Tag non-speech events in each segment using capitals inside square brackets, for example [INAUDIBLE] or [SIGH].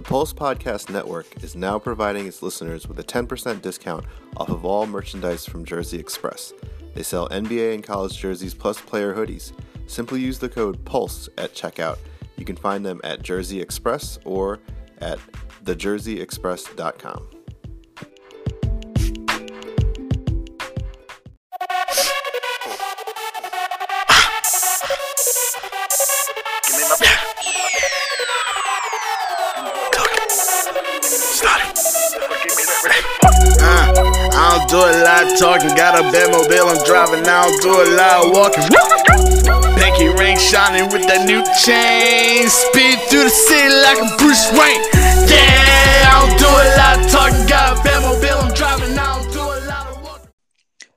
The Pulse Podcast Network is now providing its listeners with a 10% discount off of all merchandise from Jersey Express. They sell NBA and college jerseys plus player hoodies. Simply use the code PULSE at checkout. You can find them at Jersey Express or at thejerseyexpress.com. talking. Got a Batmobile, I'm driving. I don't do a lot of walking. Pinky ring shining with that new chain. Speed through the city like a Bruce Wayne. Yeah, I don't do a lot of talking. Got a Batmobile, I'm driving. I don't do a lot of walking.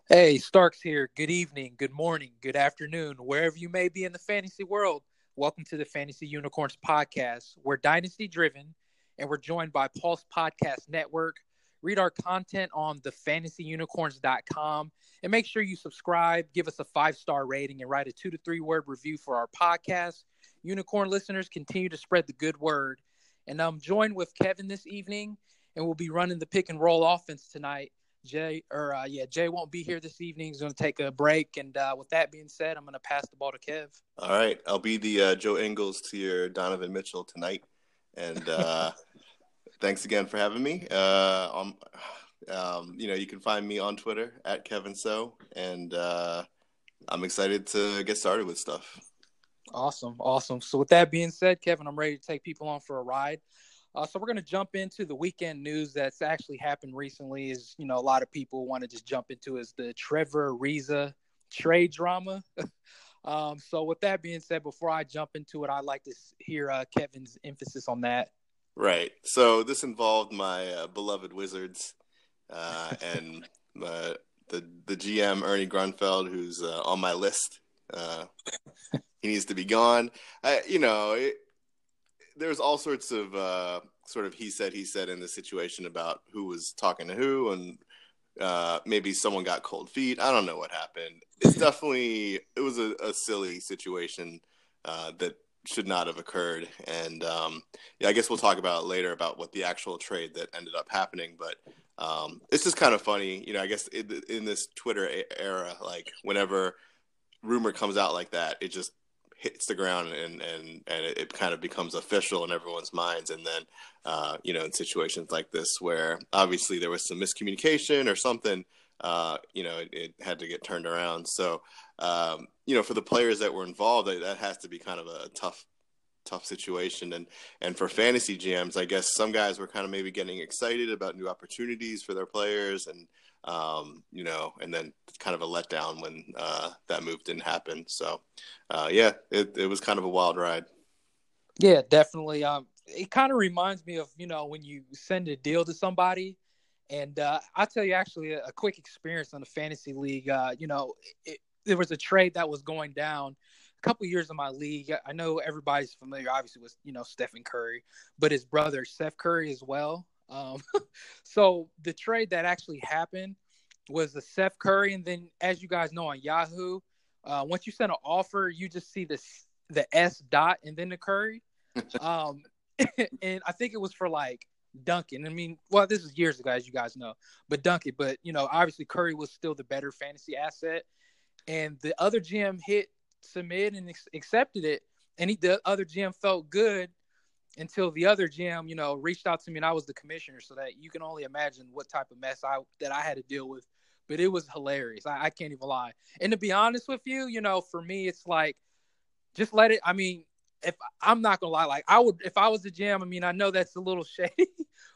Hey, Starks here. Good evening, good morning, good afternoon, wherever you may be in the fantasy world. Welcome to the Fantasy Unicorns podcast. We're dynasty driven and we're joined by Pulse Podcast Network. Read our content on thefantasyunicorns.com and make sure you subscribe, give us a five star rating, and write a two to three word review for our podcast. Unicorn listeners continue to spread the good word. And I'm joined with Kevin this evening, and we'll be running the pick and roll offense tonight. Jay, or uh, yeah, Jay won't be here this evening. He's going to take a break. And uh, with that being said, I'm going to pass the ball to Kev. All right, I'll be the uh, Joe Ingles to your Donovan Mitchell tonight. And uh, [LAUGHS] thanks again for having me. Uh, um, um, you know, you can find me on Twitter at Kevin So, and uh, I'm excited to get started with stuff. Awesome, awesome. So with that being said, Kevin, I'm ready to take people on for a ride. Uh, so we're going to jump into the weekend news that's actually happened recently. Is you know a lot of people want to just jump into is the Trevor Ariza trade drama. [LAUGHS] um, so with that being said, before I jump into it, I'd like to hear uh, Kevin's emphasis on that. Right. So this involved my uh, beloved Wizards uh, and the the GM Ernie Grunfeld, who's uh, on my list. Uh, he needs to be gone. I, you know, it, there's all sorts of uh, sort of he said he said in the situation about who was talking to who and uh, maybe someone got cold feet. I don't know what happened. It's definitely it was a, a silly situation uh, that should not have occurred. And um, yeah, I guess we'll talk about later about what the actual trade that ended up happening. But um, it's just kind of funny, you know. I guess in, in this Twitter era, like whenever rumor comes out like that, it just hits the ground and and and it, it kind of becomes official in everyone's minds. And then uh, you know, in situations like this where obviously there was some miscommunication or something. Uh, you know, it, it had to get turned around. So, um, you know, for the players that were involved, that, has to be kind of a tough, tough situation. And and for fantasy GMs, I guess some guys were kind of maybe getting excited about new opportunities for their players, and um, you know, and then kind of a letdown when uh, that move didn't happen. So, uh, yeah, it, it was kind of a wild ride. Yeah, definitely. Um, it kind of reminds me of you know when you send a deal to somebody, and uh, I'll tell you actually a, a quick experience on the fantasy league. Uh, you know, it, there was a trade that was going down a couple years in my league. I know everybody's familiar, obviously, with you know Stephen Curry, but his brother Seth Curry as well. Um, [LAUGHS] so the trade that actually happened was the Seth Curry, and then as you guys know on Yahoo, uh, once you send an offer, you just see this the S dot and then the Curry. [LAUGHS] Um, [LAUGHS] and I think it was for like Duncan. I mean, well, this is years ago, as you guys know, but Duncan. But you know, obviously Curry was still the better fantasy asset, and the other GM hit submit and ex- accepted it, and he, the other GM felt good until the other GM, you know, reached out to me, and I was the commissioner, so that you can only imagine what type of mess I that I had to deal with. But it was hilarious. I, I can't even lie. And to be honest with you, you know, for me, it's like just let it. I mean, if I'm not gonna lie, like I would if I was the GM. I mean, I know that's a little [LAUGHS] shady,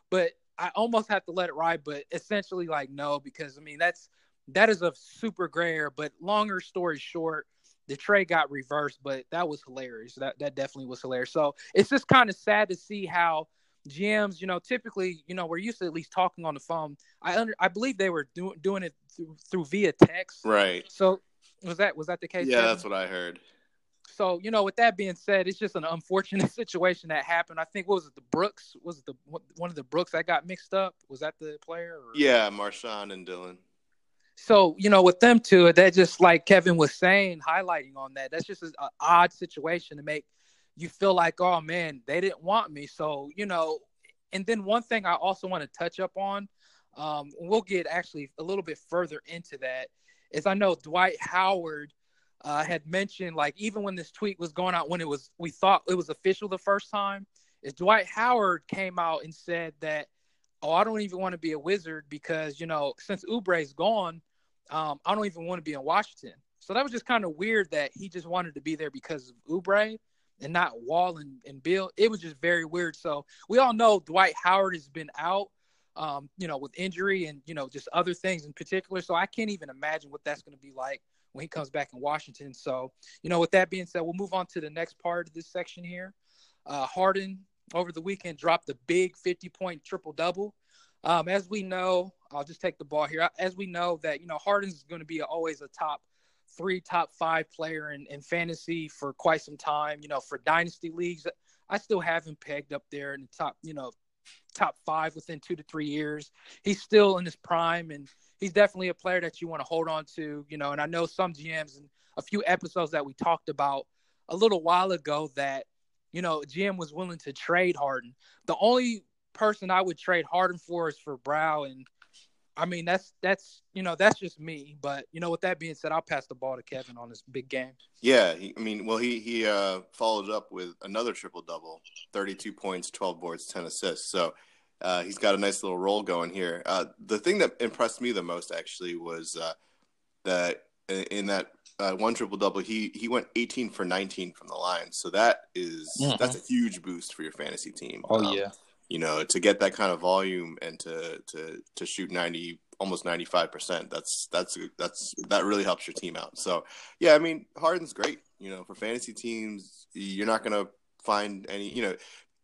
but I almost have to let it ride. But essentially, like no, because I mean that's that is a super gray area. But longer story short, the trade got reversed, but that was hilarious. That that definitely was hilarious. So it's just kind of sad to see how GMs, you know, typically, you know, we're used to at least talking on the phone. I under I believe they were doing doing it through, through via text. Right. So was that was that the case? Yeah, Kevin? that's what I heard. So you know, with that being said, it's just an unfortunate [LAUGHS] situation that happened. I think what was it the Brooks was it the one of the Brooks that got mixed up? Was that the player? Or? Yeah, MarShon and Dillon. So you know, with them two, that just like Kevin was saying, highlighting on that. That's just an odd situation to make you feel like, oh man, they didn't want me. So you know, and then one thing I also want to touch up on, um, we'll get actually a little bit further into that, is I know Dwight Howard uh, had mentioned like even when this tweet was going out when it was we thought it was official the first time, is Dwight Howard came out and said that, oh I don't even want to be a Wizard because you know since Oubre's gone, um, I don't even want to be in Washington. So that was just kind of weird that he just wanted to be there because of Oubre and not Wall and, and Beal. It was just very weird. So we all know Dwight Howard has been out, um, you know, with injury and, you know, just other things in particular. So I can't even imagine what that's going to be like when he comes back in Washington. So, you know, with that being said, we'll move on to the next part of this section here. Uh, Harden over the weekend dropped the big 50 point triple double. Um, as we know, I'll just take the ball here. As we know that, you know, Harden's going to be always a top three, top five player in, in fantasy for quite some time. You know, for dynasty leagues, I still have him pegged up there in the top, you know, top five within two to three years. He's still in his prime, and he's definitely a player that you want to hold on to. You know, and I know some GMs and a few episodes that we talked about a little while ago that you know GM was willing to trade Harden. The only person I would trade Harden for is for Brow and I mean, that's that's you know that's just me. But you know, with that being said, I'll pass the ball to Kevin on this big game. Yeah, he, I mean, well, he he uh, followed up with another triple double, thirty-two points, twelve boards, ten assists. So uh, he's got a nice little roll going here. Uh, the thing that impressed me the most actually was uh, that in that uh, one triple double, he he went eighteen for nineteen from the line. So that is, mm-hmm. that's a huge boost for your fantasy team. Oh um, yeah you know, to get that kind of volume and to to to shoot ninety almost ninety five percent, that's that's that's that really helps your team out. So yeah, I mean Harden's great. You know, for fantasy teams, you're not gonna find any. You know,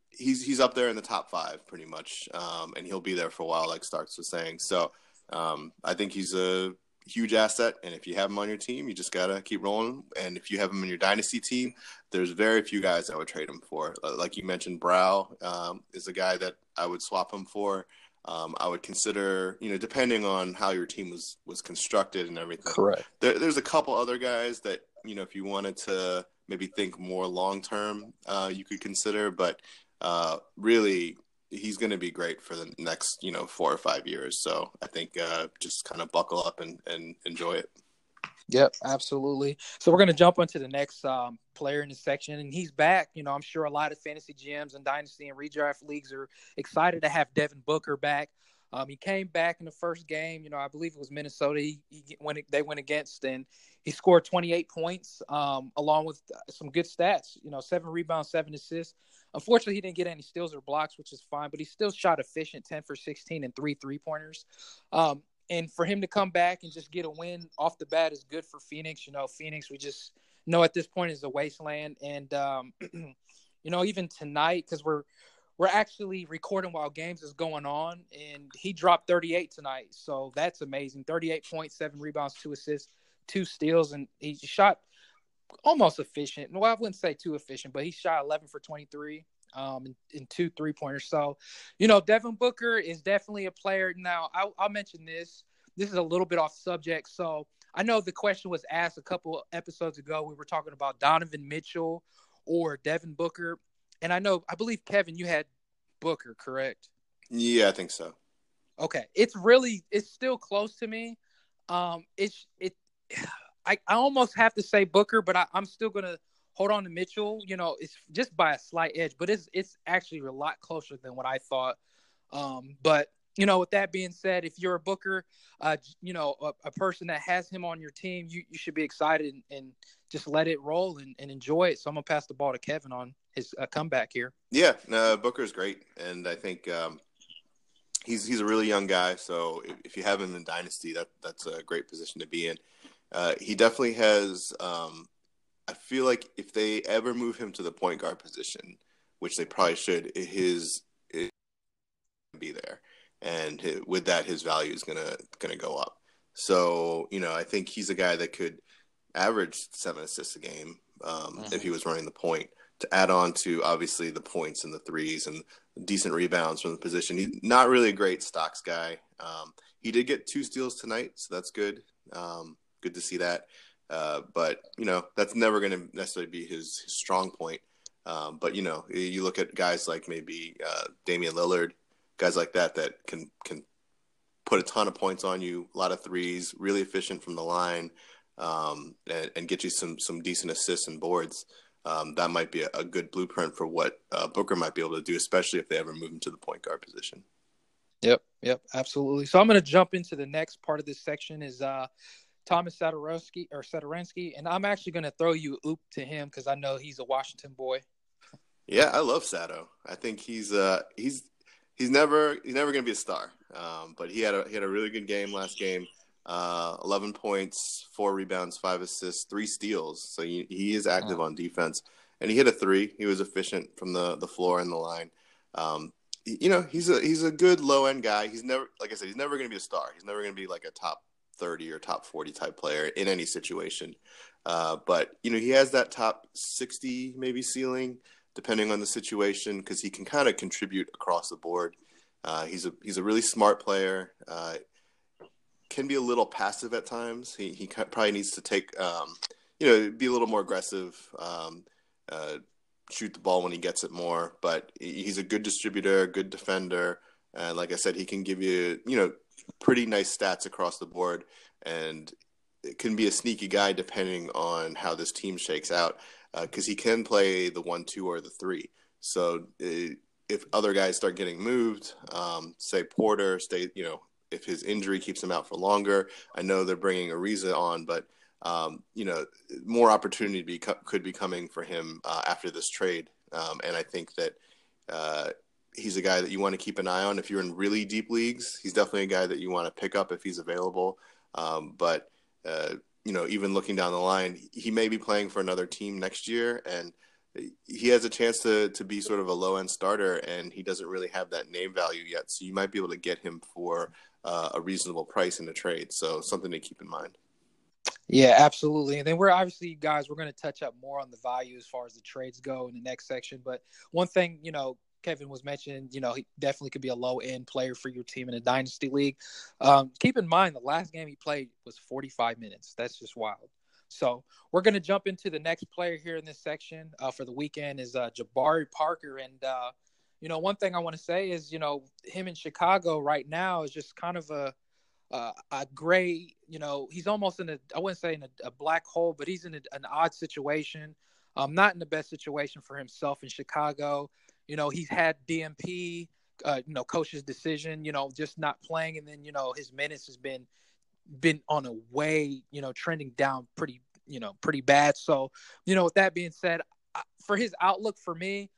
he's he's up there in the top five pretty much, um, and he'll be there for a while, like Starks was saying. So um, I think he's a huge asset. And if you have him on your team, you just gotta keep rolling. And if you have him in your dynasty team, there's very few guys I would trade him for. Like you mentioned, Brow um, is a guy that I would swap him for. Um, I would consider, you know, depending on how your team was was constructed and everything. Correct. There, there's a couple other guys that you know, if you wanted to maybe think more long term, uh, you could consider. But uh, really, he's going to be great for the next you know four or five years. So I think uh, just kind of buckle up and, and enjoy it. Yep, absolutely. So we're going to jump into the next um, player in the section, and he's back. You know, I'm sure a lot of fantasy GMs and dynasty and redraft leagues are excited to have Devin Booker back. Um, he came back in the first game. You know, I believe it was Minnesota. He, he went, they went against, and he scored 28 points, um, along with some good stats. You know, seven rebounds, seven assists. Unfortunately, he didn't get any steals or blocks, which is fine, but he still shot efficient 10 for 16 and three three pointers. Um, and for him to come back and just get a win off the bat is good for Phoenix. You know, Phoenix, we just know at this point is a wasteland. And, um, [CLEARS THROAT] you know, even tonight, because we're, we're actually recording while games is going on, and he dropped 38 tonight. So that's amazing. 38.7 rebounds, two assists, two steals, and he shot – almost efficient. Well, I wouldn't say too efficient, but he shot 11 for 23 um, in, two three pointers. So, you know, Devin Booker is definitely a player. Now, I'll, I'll mention this. This is a little bit off subject. So, I know the question was asked a couple episodes ago. We were talking about Donovan Mitchell or Devin Booker. And I know, I believe, Kevin, you had Booker, correct? Yeah, I think so. Okay. It's really, it's still close to me. Um, it's, it, [SIGHS] I, I almost have to say Booker, but I, I'm still gonna hold on to Mitchell. You know, it's just by a slight edge, but it's it's actually a lot closer than what I thought. Um, but you know, with that being said, if you're a Booker, uh, you know, a, a, person that has him on your team, you, you should be excited and, and just let it roll and, and, enjoy it. So I'm gonna pass the ball to Kevin on his uh, comeback here. Yeah, no, Booker's great, and I think um, he's he's a really young guy. So if, if you have him in Dynasty, that that's a great position to be in. Uh, he definitely has. Um, I feel like if they ever move him to the point guard position, which they probably should, his it be there, and with that, his value is gonna gonna go up. So you know, I think he's a guy that could average seven assists a game um, mm-hmm. if he was running the point. To add on to obviously the points and the threes and decent rebounds from the position. He's not really a great stocks guy. Um, he did get two steals tonight, so that's good. Um, good to see that. Uh, but you know that's never going to necessarily be his, his strong point. Um, but you know, you look at guys like maybe uh, Damian Lillard. guys like that that can can put a ton of points on you, a lot of threes, really efficient from the line, um, and, and, get you some some decent assists and boards. Um, that might be a, a, good blueprint for what uh, Booker might be able to do, especially if they ever move him to the point guard position. Yep, yep, absolutely. So I'm going to jump into the next part of this section is uh, Thomas Satoransky or Satoransky, and I'm actually going to throw you oop to him because I know he's a Washington boy. Yeah, I love Sato. I think he's uh he's he's never he's never going to be a star, um, but he had a he had a really good game last game. Uh, 11 points, four rebounds, five assists, three steals. So he, he is active on defense, and he hit a three. He was efficient from the the floor and the line. Um, you know, he's a he's a good low end guy. He's never like I said, he's never going to be a star. He's never going to be like a top 30 or top 40 type player in any situation. Uh, but you know, he has that top 60 maybe ceiling depending on the situation because he can kind of contribute across the board. Uh, he's a he's a really smart player. Uh, can be a little passive at times. He he probably needs to take um, you know be a little more aggressive. Um, uh, shoot the ball when he gets it more. But he's a good distributor, good defender, and like I said, he can give you you know pretty nice stats across the board, and it can be a sneaky guy depending on how this team shakes out because uh, he can play the one, two, or the three. So it, uh, if other guys start getting moved, um, say Porter, stay, you know, if his injury keeps him out for longer, I know they're bringing Ariza on, but um, you know, more opportunity be, could be coming for him uh, after this trade. Um, and I think that uh, he's a guy that you want to keep an eye on if you're in really deep leagues. He's definitely a guy that you want to pick up if he's available. Um, but uh, you know, even looking down the line, he may be playing for another team next year, and he has a chance to to be sort of a low end starter, and he doesn't really have that name value yet. So you might be able to get him for uh, a reasonable price in a trade. So something to keep in mind. Yeah, absolutely. And then we're obviously, guys, we're going to touch up more on the value as far as the trades go in the next section. But one thing, you know, Kevin was mentioning, you know, he definitely could be a low end player for your team in a dynasty league. Um, keep in mind, the last game he played was 45 minutes. That's just wild. So we're going to jump into the next player here in this section uh, for the weekend is uh, Jabari Parker. And, uh, you know, one thing I want to say is, you know, him in Chicago right now is just kind of a, uh, a gray, you know, he's almost in a, I wouldn't say in a, a black hole, but he's in a, an odd situation. Um, not in the best situation for himself in Chicago. You know, he's had DNP, uh, you know, coach's decision, you know, just not playing, and then you know his minutes has been been on a way, you know, trending down pretty, you know, pretty bad. So, you know, with that being said, for his outlook for me,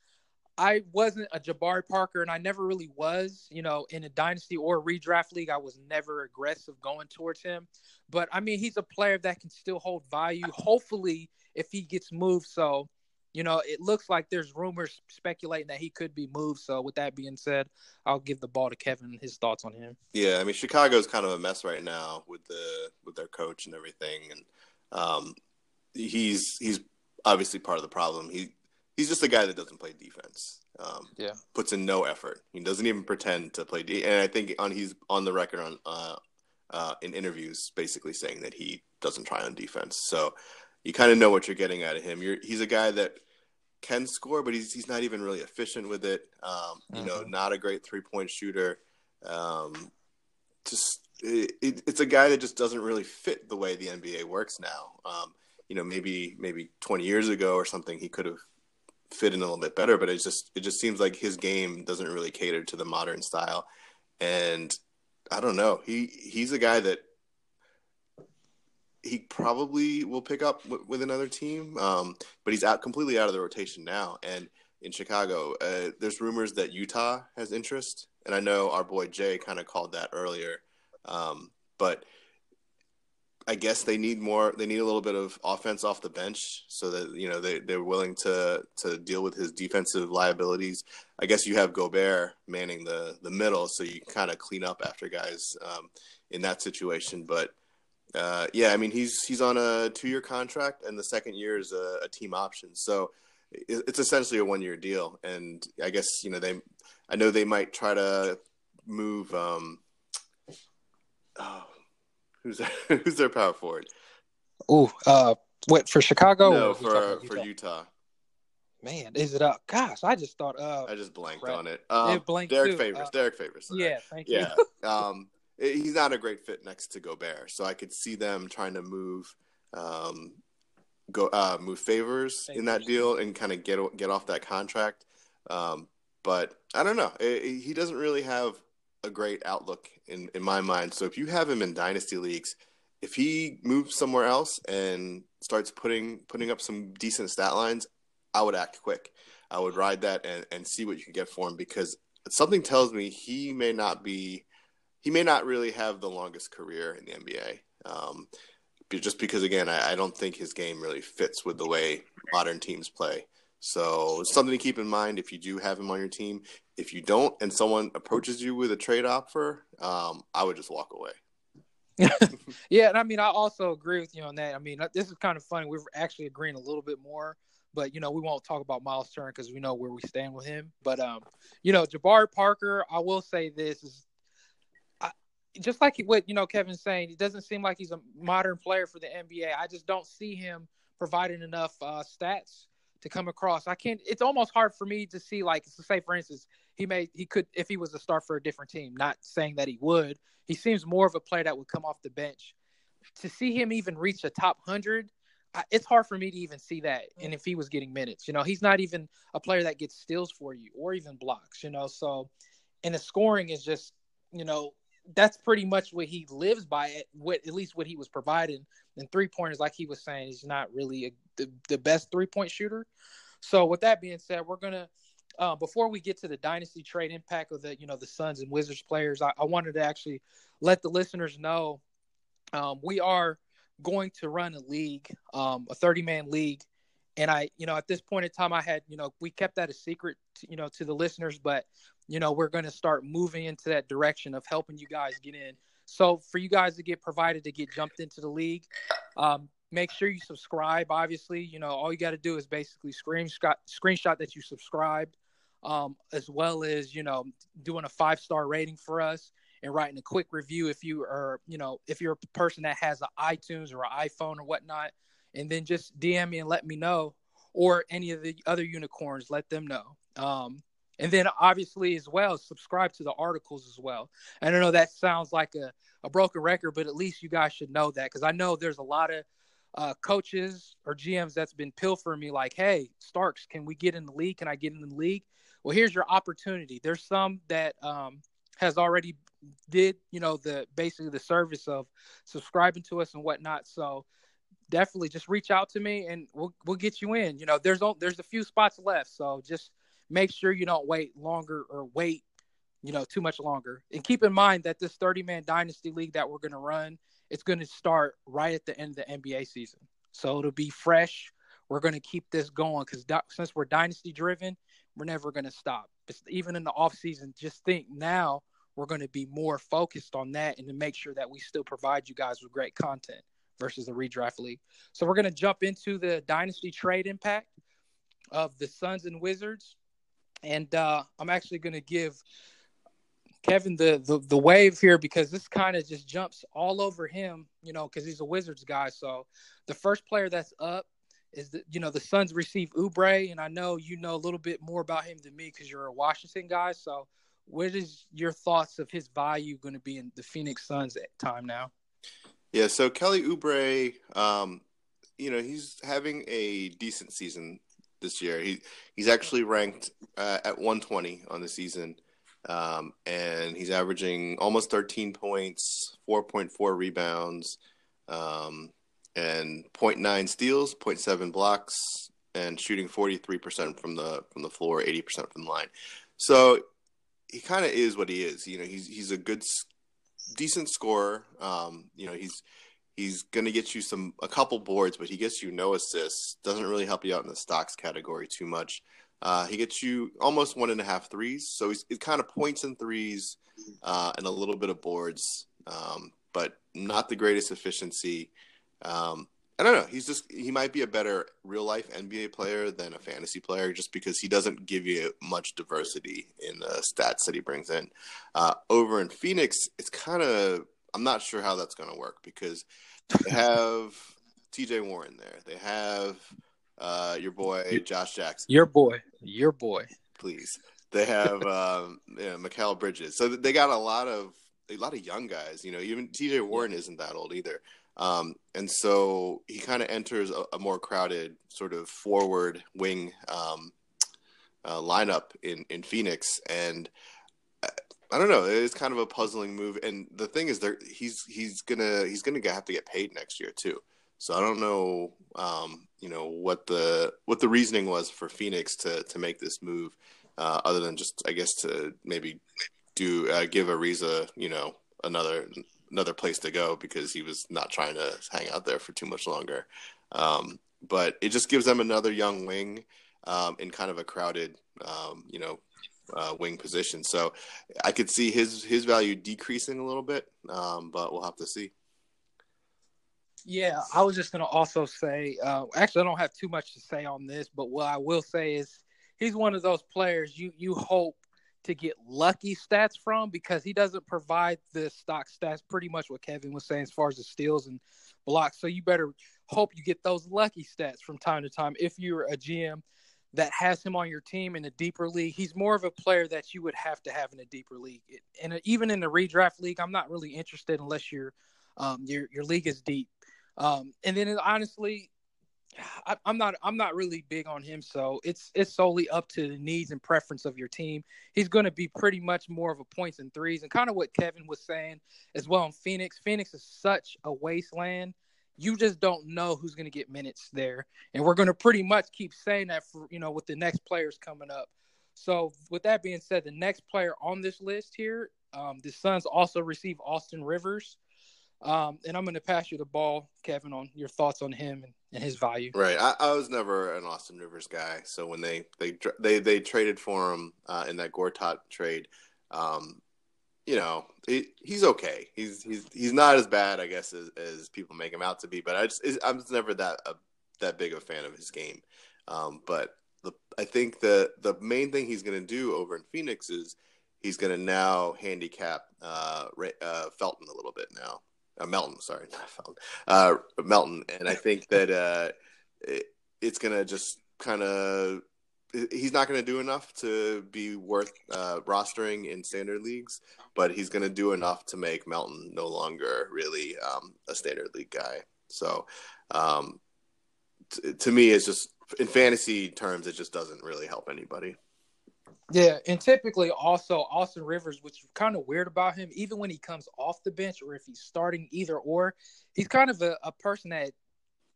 I wasn't a Jabari Parker, and I never really was. You know, in a dynasty or a redraft league, I was never aggressive going towards him. But I mean, he's a player that can still hold value. Hopefully, if he gets moved, so you know, it looks like there's rumors speculating that he could be moved. So, with that being said, I'll give the ball to Kevin. His thoughts on him. Yeah, I mean, Chicago's kind of a mess right now with the with their coach and everything, and um, he's he's obviously part of the problem. He he's just a guy that doesn't play defense. Um, yeah, puts in no effort. He doesn't even pretend to play. D- and I think on he's on the record on uh, uh, in interviews, basically saying that he doesn't try on defense. So you kind of know what you're getting out of him. You're, he's a guy that can score, but he's he's not even really efficient with it. Um, you mm-hmm. know, not a great three point shooter. Um, just it, it, it's a guy that just doesn't really fit the way the NBA works now. Um, you know, maybe maybe 20 years ago or something, he could have fit in a little bit better. But it just it just seems like his game doesn't really cater to the modern style. And I don't know. He he's a guy that he probably will pick up w- with another team, um, but he's out completely out of the rotation now. And in Chicago, uh, there's rumors that Utah has interest, and I know our boy Jay kind of called that earlier. Um, but I guess they need more. They need a little bit of offense off the bench, so that you know they they're willing to to deal with his defensive liabilities. I guess you have Gobert manning the the middle, so you kind of clean up after guys um, in that situation. But uh, yeah, I mean he's he's on a two year contract, and the second year is a, a team option. So it's essentially a one year deal. And I guess you know they, I know they might try to move. Um, oh, who's [LAUGHS] who's their power forward? Oh, uh, what for Chicago? No, for for Utah? Utah. man, is it up? Gosh, I just thought. Uh, I just blanked right. on it. Um, It blanked Derek too. Favors. Uh, Derrick Favors. sorry. yeah, thank you. yeah. [LAUGHS] um, he's not a great fit next to Gobert, so I could see them trying to move, um, go uh, move favors in that deal and kind of get get off that contract. Um, but I don't know. I- I- he doesn't really have a great outlook in in my mind. So if you have him in dynasty leagues, if he moves somewhere else and starts putting putting up some decent stat lines, I would act quick. I would ride that and, and see what you can get for him because something tells me he may not be he may not really have the longest career in the NBA. Um, just because again, I, I don't think his game really fits with the way modern teams play. So it's something to keep in mind if you do have him on your team. If you don't, and someone approaches you with a trade offer, um, I would just walk away. [LAUGHS] Yeah, and I mean, I also agree with you on that. I mean, uh, this is kind of funny. We're actually agreeing a little bit more, but you know, we won't talk about Miles Turner because we know where we stand with him. But um, you know, Jabari Parker, I will say this is, just like what you know Kevin's saying, it doesn't seem like he's a modern player for the NBA. I just don't see him providing enough uh, stats to come across. I can't. It's almost hard for me to see like, so say for instance, he may he could if he was a start for a different team. Not saying that he would. He seems more of a player that would come off the bench. To see him even reach the top hundred, it's hard for me to even see that. And if he was getting minutes, you know, he's not even a player that gets steals for you or even blocks. You know, so and the scoring is just, you know, that's pretty much what he lives by. At what at least what he was providing. And three pointers, like he was saying, is not really a, the the best three point shooter. So with that being said, we're gonna uh, before we get to the dynasty trade impact of the you know the Suns and Wizards players, I, I wanted to actually let the listeners know um, we are going to run a league, um, a 30 man league. And I, you know, at this point in time, I had, you know, we kept that a secret, to, you know, to the listeners, but, you know, we're going to start moving into that direction of helping you guys get in. So for you guys to get provided to get jumped into the league, um, make sure you subscribe. Obviously, you know, all you got to do is basically screenshot screenshot that you subscribed, um, as well as you know doing a five star rating for us and writing a quick review if you are, you know, if you're a person that has an iTunes or an iPhone or whatnot, and then just DM me and let me know, or any of the other unicorns, let them know. Um, and then obviously as well, subscribe to the articles as well. I know that sounds like a, a broken record, but at least you guys should know that because I know there's a lot of uh, coaches or GMs that's been pilfering me like, hey, Starks, can we get in the league? Can I get in the league? Well, here's your opportunity. There's some that um, has already did you know the basically the service of subscribing to us and whatnot. So definitely just reach out to me and we'll we'll get you in. You know, there's there's a few spots left, so just make sure you don't wait longer or wait you know too much longer. And keep in mind that this 30 man dynasty league that we're going to run, it's going to start right at the end of the NBA season. So it'll be fresh. We're going to keep this going because since we're dynasty driven, we're never going to stop. It's, even in the off season, just think now we're going to be more focused on that and to make sure that we still provide you guys with great content versus the redraft league. So we're going to jump into the dynasty trade impact of the Suns and Wizards, and uh, I'm actually going to give Kevin the, the the wave here because this kind of just jumps all over him, you know, because he's a Wizards guy. So the first player that's up is the you know the Suns receive Oubre, and I know you know a little bit more about him than me because you're a Washington guy. So what is your thoughts of his value going to be in the Phoenix Suns at time now? Yeah, so Kelly Oubre, um, you know, he's having a decent season this year. He he's actually ranked uh, at 120 on the season, um, and he's averaging almost 13 points, 4.4 rebounds, um, and 0.9 steals, 0.7 blocks, and shooting 43% from the from the floor, 80% from the line. So he kind of is what he is. You know, he's he's a good, decent scorer. Um, you know, he's he's gonna get you some a couple boards, but he gets you no assists. Doesn't really help you out in the stocks category too much. Uh, he gets you almost one and a half threes, so he's it kind of points and threes uh, and a little bit of boards, um, but not the greatest efficiency. Um, I don't know. He's just he might be a better real life NBA player than a fantasy player, just because he doesn't give you much diversity in the stats that he brings in. Uh, over in Phoenix, it's kind of I'm not sure how that's going to work because they have T.J. Warren there, they have uh, your boy Josh Jackson. Your boy, your boy. Please, they have [LAUGHS] um, you know, Mikal Bridges, so they got a lot of a lot of young guys. You know, even T.J. Warren isn't that old either. Um, and so he kind of enters a, a, more crowded sort of forward wing um, uh, lineup in, in Phoenix. And I, don't know, it's kind of a puzzling move. And the thing is, there he's he's gonna he's gonna have to get paid next year too. So I don't know, um, you know, what the what the reasoning was for Phoenix to to make this move, uh, other than just I guess to maybe do uh, give Ariza, you know, another another place to go because he was not trying to hang out there for too much longer. Um, but it just gives them another young wing um, in kind of a crowded, um, you know, uh, wing position. So I could see his his value decreasing a little bit, um, but we'll have to see. Yeah, I was just going to also say, uh, actually, I don't have too much to say on this, but what I will say is he's one of those players you you hope to get lucky stats from because he doesn't provide the stock stats pretty much what Kevin was saying as far as the steals and blocks. So you better hope you get those lucky stats from time to time if you're a GM that has him on your team in a deeper league. He's more of a player that you would have to have in a deeper league. And even in the redraft league, I'm not really interested unless your um, your your league is deep. Um, and then honestly, I, am not I'm not really big on him, so it's it's solely up to the needs and preference of your team. He's going to be pretty much more of a points and threes, and kind of what Kevin was saying as well in Phoenix. Phoenix is such a wasteland. You just don't know who's going to get minutes there, and we're going to pretty much keep saying that for you know with the next players coming up. So with that being said, the next player on this list here, um, the Suns also receive Austin Rivers. Um, and I'm going to pass you the ball, Kevin, on your thoughts on him and, and his value. Right. I, I, was never an Austin Rivers guy, so when they they they they traded for him uh, in that Gortat trade, um, you know, he, he's okay. He's he's he's not as bad, I guess, as, as people make him out to be. But I just I'm just never that uh, that big a fan of his game. Um, but the, I think the the main thing he's going to do over in Phoenix is he's going to now handicap uh, uh, Felton a little bit now uh, Melton, sorry, [LAUGHS] not Felton, uh, Melton, and I think that uh, it, it's gonna just kind of he's not going to do enough to be worth uh, rostering in standard leagues, but he's going to do enough to make Melton no longer really um, a standard league guy. So, um, t- to me, it's just in fantasy terms, it just doesn't really help anybody. Yeah, and typically also Austin Rivers, which is kind of weird about him, even when he comes off the bench or if he's starting either or, he's kind of a, a person that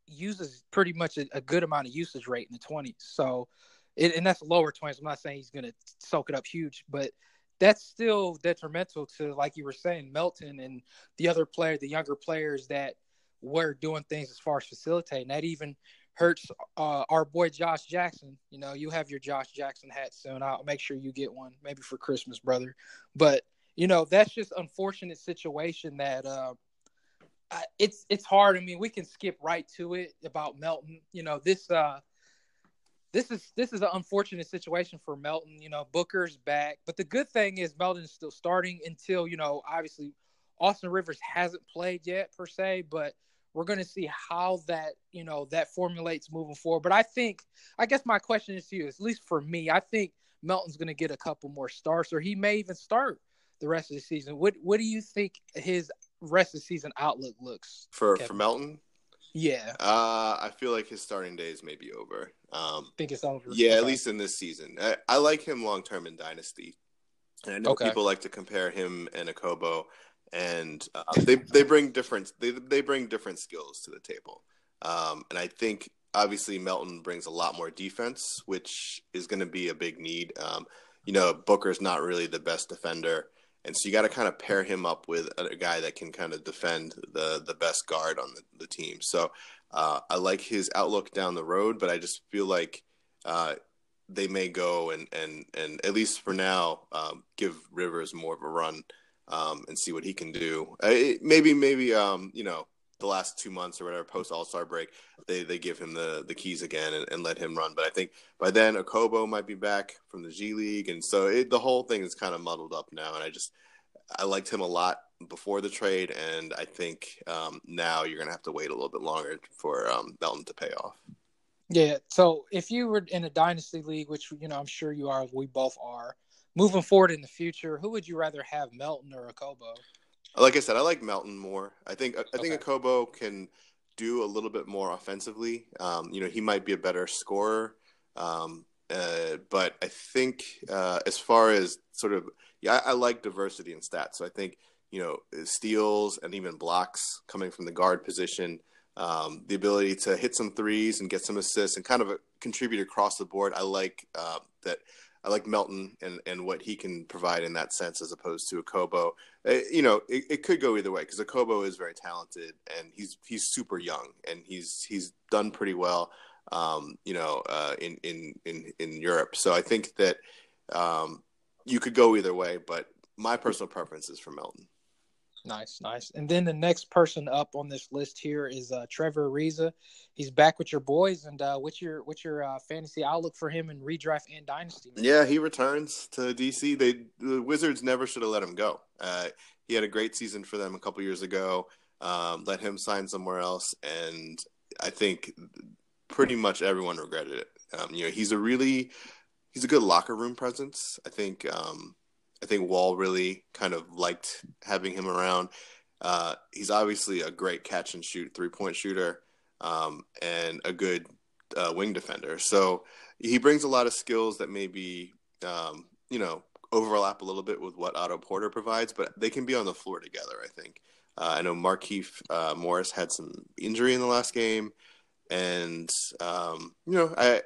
uses pretty much a, a, good amount of usage rate in the 20s. So, it, and that's lower 20s. I'm not saying he's going to soak it up huge, but that's still detrimental to, like you were saying, Melton and the other player, the younger players that were doing things as far as facilitating. That even hurts uh, our boy Josh Jackson. You know, you have your Josh Jackson hat soon. I'll make sure you get one, maybe for Christmas, brother. But you know, that's just unfortunate situation that uh, it's it's hard. I mean, we can skip right to it about Melton. You know, this uh, this is this is an unfortunate situation for Melton. You know, Booker's back, but the good thing is Melton is still starting until you know, obviously, Austin Rivers hasn't played yet per se, but we're going to see how that you know that formulates moving forward. But I think, I guess my question is to you, at least for me, I think Melton's going to get a couple more starts, or he may even start the rest of the season. What What do you think his rest of the season outlook looks for Kevin? for Melton? Yeah, uh, I feel like his starting days may be over. Um, think it's over. Yeah, okay. at least in this season. I, I like him long term in Dynasty, and I know okay. people like to compare him and Okobo and uh, they they bring different they they bring different skills to the table. Um, and I think obviously Melton brings a lot more defense, which is going to be a big need. Um, you know, Booker's not really the best defender, and so you got to kind of pair him up with a guy that can kind of defend the the best guard on the, the team. So uh, I like his outlook down the road, but I just feel like. Uh, they may go and, and, and at least for now, um, give Rivers more of a run um, and see what he can do. Uh, it, maybe, maybe, um, you know, the last two months or whatever post All Star break, they they give him the the keys again and, and, let him run. But I think by then Okobo might be back from the G League, and so it, the whole thing is kind of muddled up now. And I just I liked him a lot before the trade, and I think um, now you're gonna have to wait a little bit longer for um, Melton to pay off. Yeah. So if you were in a dynasty league, which you know I'm sure you are, we both are, moving forward in the future, who would you rather have, Melton or Okobo? Like I said, I like Melton more. I think I think Okay. Okobo can do a little bit more offensively. Um, you know, he might be a better scorer. Um, uh, but I think uh, as far as sort of yeah, I, I like diversity in stats. So I think you know steals and even blocks coming from the guard position, um, the ability to hit some threes and get some assists and kind of a, contribute across the board. I like uh, that. I like Melton and, and what he can provide in that sense as opposed to Okobo. Uh, you know, it, it could go either way because Okobo is very talented and he's he's super young and he's he's done pretty well. Um, you know, uh, in in in in Europe. So I think that um, you could go either way, but my personal preference is for Melton. Nice, nice. And then the next person up on this list here is uh, Trevor Ariza. He's back with your boys, and uh, what's your what's your uh, fantasy outlook for him in redraft and dynasty? Yeah, he returns to DC. They the Wizards never should have let him go. Uh, he had a great season for them a couple years ago. Um, let him sign somewhere else, and I think pretty much everyone regretted it. Um, you know, he's a really he's a good locker room presence. I think um, I think Wall really kind of liked having him around. Uh, he's obviously a great catch and shoot three point shooter um, and a good uh, wing defender. So he brings a lot of skills that maybe um, you know overlap a little bit with what Otto Porter provides, but they can be on the floor together. I think. Uh, I know Markieff uh, Morris had some injury in the last game, and um, you know I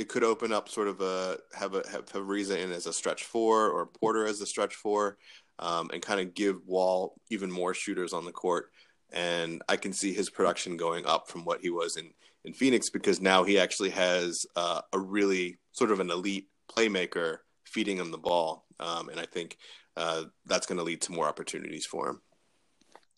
it could open up sort of a have a have Ariza in as a stretch four or Porter as a stretch four, um, and kind of give Wall even more shooters on the court. And I can see his production going up from what he was in in Phoenix because now he actually has uh, a really sort of an elite playmaker feeding him the ball, um, and I think uh, that's going to lead to more opportunities for him.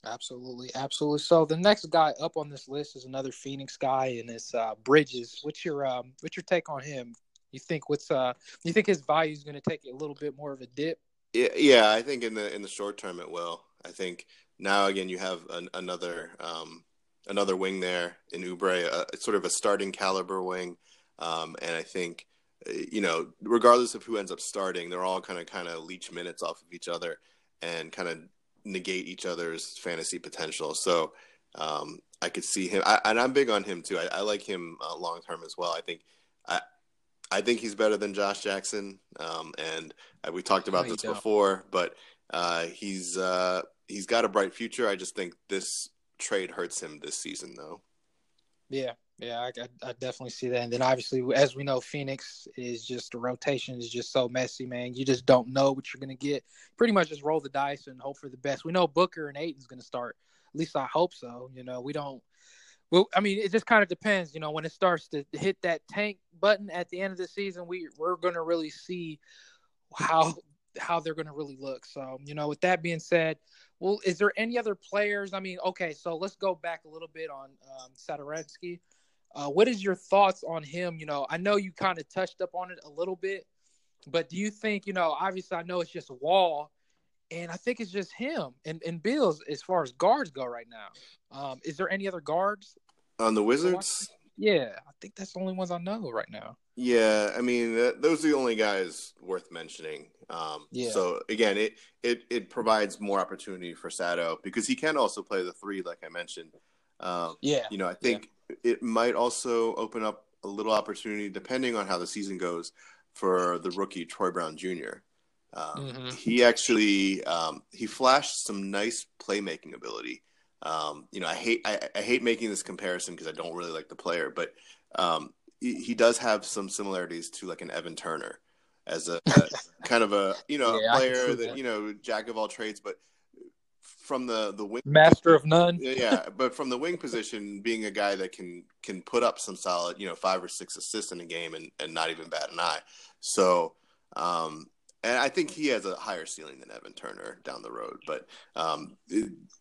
Absolutely, absolutely. So the next guy up on this list is another Phoenix guy, and it's uh, Bridges. What's your um, what's your take on him? You think what's uh, you think his value is going to take a little bit more of a dip? Yeah, yeah, I think in the in the short term it will. I think now again you have an, another um, another wing there in Oubre, uh, sort of a starting caliber wing, um, and I think you know regardless of who ends up starting, they're all kind of kind of leech minutes off of each other and kind of negate each other's fantasy potential. So um, I could see him, I, and I'm big on him too. I, I like him uh, long term as well. I think I I think he's better than Josh Jackson, um, and uh, we talked about No, this don't. before. But uh, he's uh, he's got a bright future. I just think this trade hurts him this season, though. Yeah, yeah, I, I, definitely see that. And then obviously, as we know, Phoenix is just the rotation is just so messy, man. You just don't know what you're gonna get. Pretty much just roll the dice and hope for the best. We know Booker and Ayton's gonna start. At least I hope so. You know, we don't. Well, I mean, it just kind of depends. You know, when it starts to hit that tank button at the end of the season, we we're gonna really see how how they're gonna really look. So, you know, with that being said, well, is there any other players? I mean, okay, so let's go back a little bit on um. Uh, what is your thoughts on him? You know, I know you kind of touched up on it a little bit, but do you think, you know, obviously I know it's just Wall, and I think it's just him and, and Bills as far as guards go right now. Um, is there any other guards? On the Wizards, Yeah, I think that's the only ones I know right now. Yeah, I mean, th- those are the only guys worth mentioning. Um, Yeah. So again, it, it it provides more opportunity for Sato because he can also play the three, like I mentioned. Um, Yeah, you know, I think it might also open up a little opportunity, depending on how the season goes, for the rookie Troy Brown Jr. Um, Mhm. He actually um, he flashed some nice playmaking ability. Um, you know, I hate I, I hate making this comparison because I don't really like the player, but um, he, he does have some similarities to like an Evan Turner as a, a [LAUGHS] kind of a you know Yeah, a I can player that, that. you know jack of all trades, but from the the wing master of none. yeah, but from the wing position, being a guy that can can put up some solid, you know, five or six assists in a game and, and not even bat an eye. So, um, and I think he has a higher ceiling than Evan Turner down the road, but um,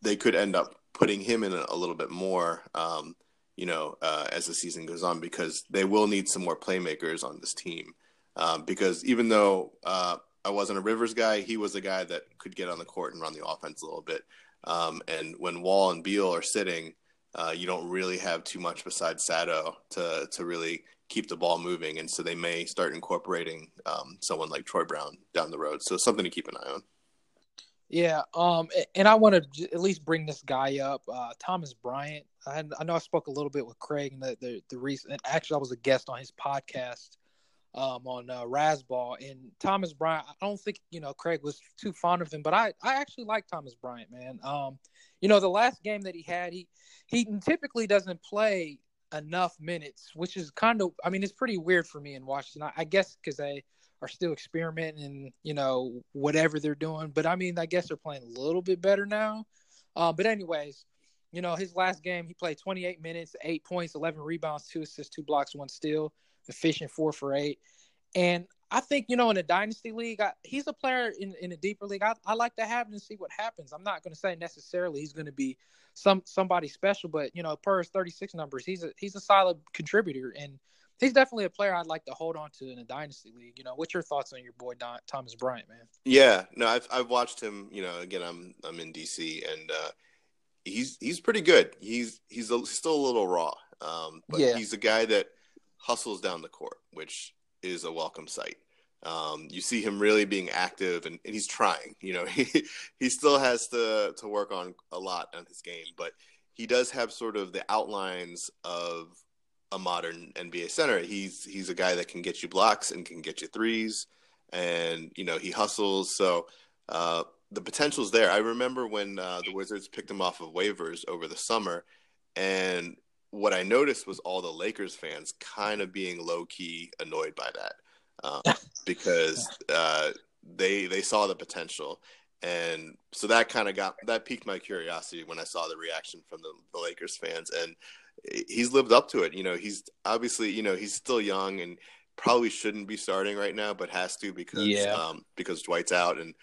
they could end up putting him in a, a little bit more, um, you know, uh, as the season goes on because they will need some more playmakers on this team. Um, because even though uh, I wasn't a Rivers guy, he was a guy that could get on the court and run the offense a little bit. Um, and when Wall and Beal are sitting, uh, you don't really have too much besides Sato to to really keep the ball moving, and so they may start incorporating um, someone like Troy Brown down the road. So something to keep an eye on. Yeah, um, and I want to at least bring this guy up, uh, Thomas Bryant. I, I, know I spoke a little bit with Craig and the the, the recent. Actually, I was a guest on his podcast um, on uh, Razzball, and Thomas Bryant. I don't think you know Craig was too fond of him, but I I actually like Thomas Bryant, man. Um, you know, the last game that he had, he he typically doesn't play enough minutes, which is kind of. I mean, it's pretty weird for me in Washington. I, I guess because they are still experimenting, and you know, whatever they're doing. But I mean, I guess they're playing a little bit better now. Uh, but anyways, you know, his last game he played 28 minutes, eight points, 11 rebounds, two assists, two blocks, one steal, efficient four for eight. And I think you know in a dynasty league, I, he's a player in, in a deeper league. I, I like to have him and see what happens. I'm not going to say necessarily he's going to be some somebody special, but you know per his 36 numbers, he's a he's a solid contributor, and he's definitely a player I'd like to hold on to in a dynasty league. You know, what's your thoughts on your boy Don, Thomas Bryant, man? Yeah, no, I've I've watched him. You know, again, I'm I'm in DC, and uh, he's he's pretty good. He's he's a, still a little raw, um, but yeah. he's a guy that hustles down the court, which is a welcome sight. Um, you see him really being active and, and, he's trying. You know, [LAUGHS] he he still has to to work on a lot on his game, but he does have sort of the outlines of a modern NBA center. He's he's a guy that can get you blocks and can get you threes, and you know he hustles. So uh, the potential's there. I remember when uh, the Wizards picked him off of waivers over the summer, and what I noticed was all the Lakers fans kind of being low key annoyed by that um, [LAUGHS] because uh, they they saw the potential, and so that kind of got that piqued my curiosity when I saw the reaction from the, the Lakers fans, and he's lived up to it. You know, he's obviously you know he's still young and probably shouldn't be starting right now, but has to because yeah. um, because Dwight's out and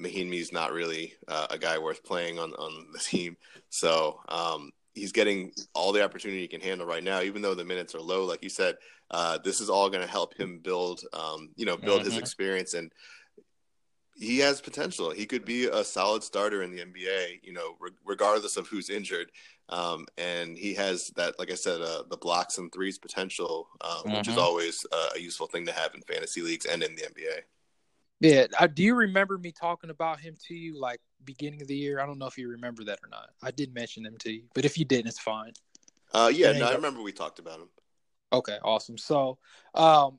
Mahinmi's not really uh, a guy worth playing on on the team. So um, he's getting all the opportunity he can handle right now, even though the minutes are low. Like you said, uh, this is all going to help him build, um, you know, build mm-hmm. his experience, and he has potential. He could be a solid starter in the NBA, you know, re- regardless of who's injured. Um, and he has that, like I said, uh, the blocks and threes potential, um, mm-hmm. which is mm-hmm. always uh, a useful thing to have in fantasy leagues and in the NBA. Yeah, uh, do you remember me talking about him to you like beginning of the year? I don't know if you remember that or not. I did mention them to you, but if you didn't, it's fine. Uh, yeah, no, I remember we talked about them. Okay, awesome. So, um,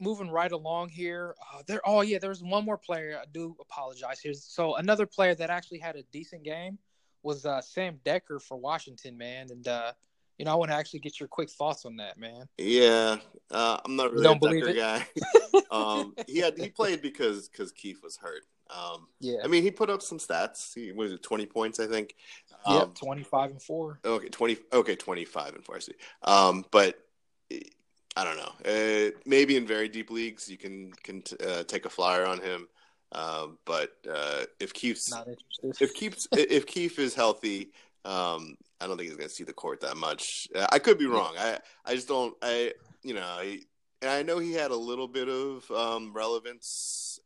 moving right along here, uh, there. Oh yeah, there's one more player. I do apologize here. So another player that actually had a decent game was uh, Sam Dekker for Washington, man, and uh, you know, I want to actually get your quick thoughts on that, man. Yeah, uh, I'm not really don't a Dekker guy. [LAUGHS] um, he had he played because because Keith was hurt. Um, yeah, I mean, he put up some stats. He was it 20 points, I think. Um, yeah, 25 and four. Okay, 20. Okay, 25 and four. I see. Um, but I don't know. Uh, maybe in very deep leagues, you can can uh, take a flyer on him. Um, but uh, if Keith's if Keith's if Keith is healthy, um, I don't think he's going to see the court that much. Uh, I could be wrong. I I just don't. I you know I and I know he had a little bit of um, relevance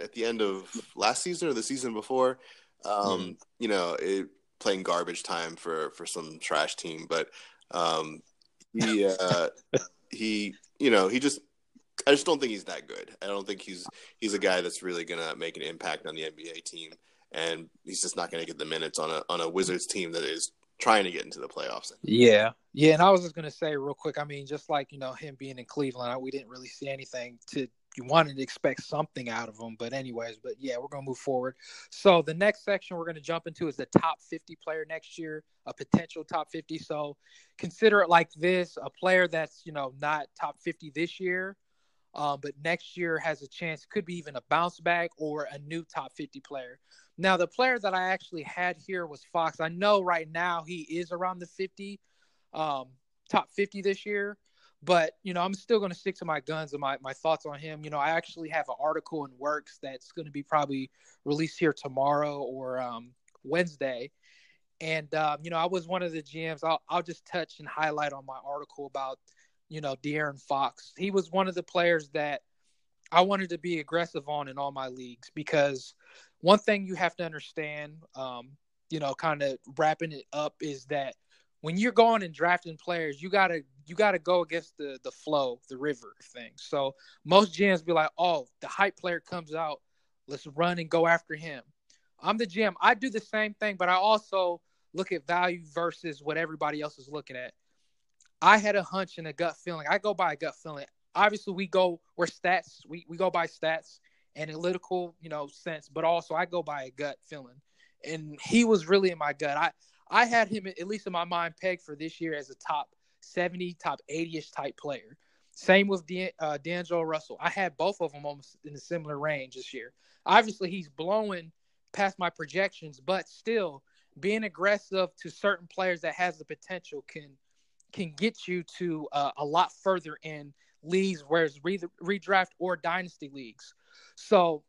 at the end of last season or the season before. Um, mm. You know, it, playing garbage time for for some trash team, but um, he [LAUGHS] uh, he you know he just I just don't think he's that good. I don't think he's he's a guy that's really gonna make an impact on the NBA team and he's just not going to get the minutes on a on a Wizards team that is trying to get into the playoffs. Yeah, yeah, and I was just going to say real quick. I mean, just like you know him being in Cleveland, we didn't really see anything to. You wanted to expect something out of him, but anyways, but yeah, we're going to move forward. So the next section we're going to jump into is the top 50 player next year, a potential top 50. So consider it like this: a player that's you know not top 50 this year, um, but next year has a chance, could be even a bounce back or a new top 50 player. Now, the player that I actually had here was Fox. I know right now he is around the 50, um, top 50 this year, but you know I'm still going to stick to my guns and my, my thoughts on him. You know, I actually have an article in Works that's going to be probably released here tomorrow or um, Wednesday. And um, you know, I was one of the GMs. I'll I'll just touch and highlight on my article about you know De'Aaron Fox. He was one of the players that I wanted to be aggressive on in all my leagues because one thing you have to understand, um, you know, kind of wrapping it up is that when you're going and drafting players, you gotta you gotta go against the the flow, the river thing. So most GMs be like, oh, the hype player comes out, let's run and go after him. I'm the GM. I do the same thing, but I also look at value versus what everybody else is looking at. I had a hunch and a gut feeling. I go by a gut feeling. Obviously, we go we're stats. We we go by stats, analytical, you know, sense, but also I go by a gut feeling. And he was really in my gut. I I had him at least in my mind pegged for this year as a top 70, top 80ish type player. Same with De- uh, D'Angelo Russell. I had both of them almost in a similar range this year. Obviously, he's blowing past my projections, but still being aggressive to certain players that has the potential can can get you to uh, a lot further in leagues, whereas re- redraft or dynasty leagues. So,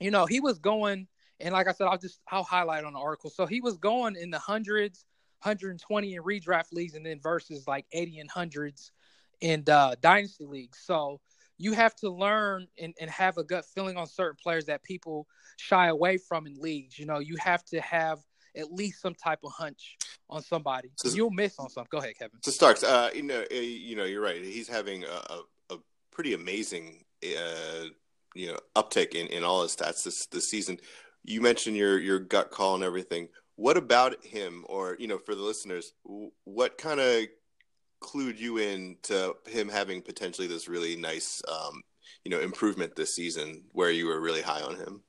you know, he was going, and like I said, I'll just I'll highlight on the article. So he was going in the hundreds, 120 in redraft leagues, and then versus like 80 and hundreds in uh, dynasty leagues. So you have to learn and, and have a gut feeling on certain players that people shy away from in leagues. You know, you have to have at least some type of hunch on somebody. So, You'll miss on some. Go ahead, Kevin. So Starks, uh, you know, uh, you know, you're right. He's having a, a, a pretty amazing, uh, you know, uptick in, in all his stats this this season. You mentioned your your gut call and everything. What about him, or you know, for the listeners, what kind of clued you in to him having potentially this really nice, um, you know, improvement this season where you were really high on him?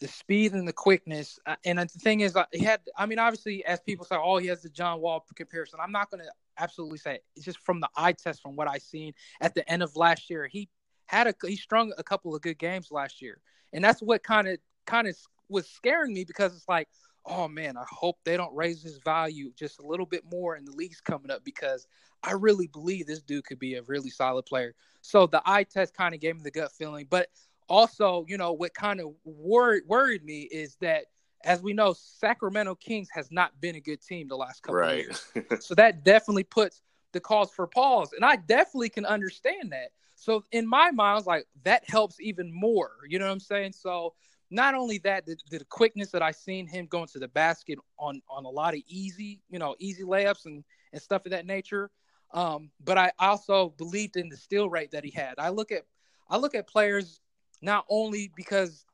The speed and the quickness, uh, and the thing is, uh, he had. I mean, obviously, as people say, oh, he has the John Wall comparison. I'm not going to absolutely say it. it's just from the eye test, from what I seen at the end of last year. He had a he strung a couple of good games last year, and that's what kind of kind of was scaring me because it's like, oh man, I hope they don't raise his value just a little bit more in the leagues coming up because I really believe this dude could be a really solid player. So the eye test kind of gave me the gut feeling, but also, you know, what kind of worried worried me is that as we know, Sacramento Kings has not been a good team the last couple right. of years. [LAUGHS] so that definitely puts the cause for pause. And I definitely can understand that. So in my mind, I was like, that helps even more. You know what I'm saying? So not only that, the, the quickness that I seen him going to the basket on on a lot of easy, you know, easy layups and and stuff of that nature. Um, but I also believed in the steal rate that he had. I look at I look at players not only because